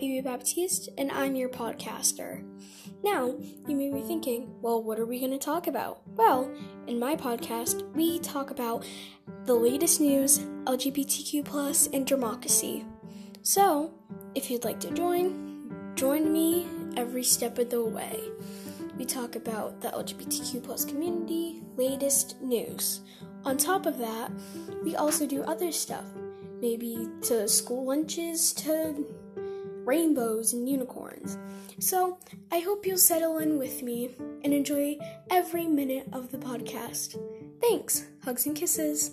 Phoebe Baptiste, and I'm your podcaster. Now, you may be thinking, well, what are we going to talk about? Well, in my podcast, we talk about the latest news, LGBTQ, and democracy. So, if you'd like to join, join me every step of the way. We talk about the LGBTQ community, latest news. On top of that, we also do other stuff, maybe to school lunches, to rainbows and unicorns. So I hope you'll settle in with me and enjoy every minute of the podcast. Thanks. Hugs and kisses.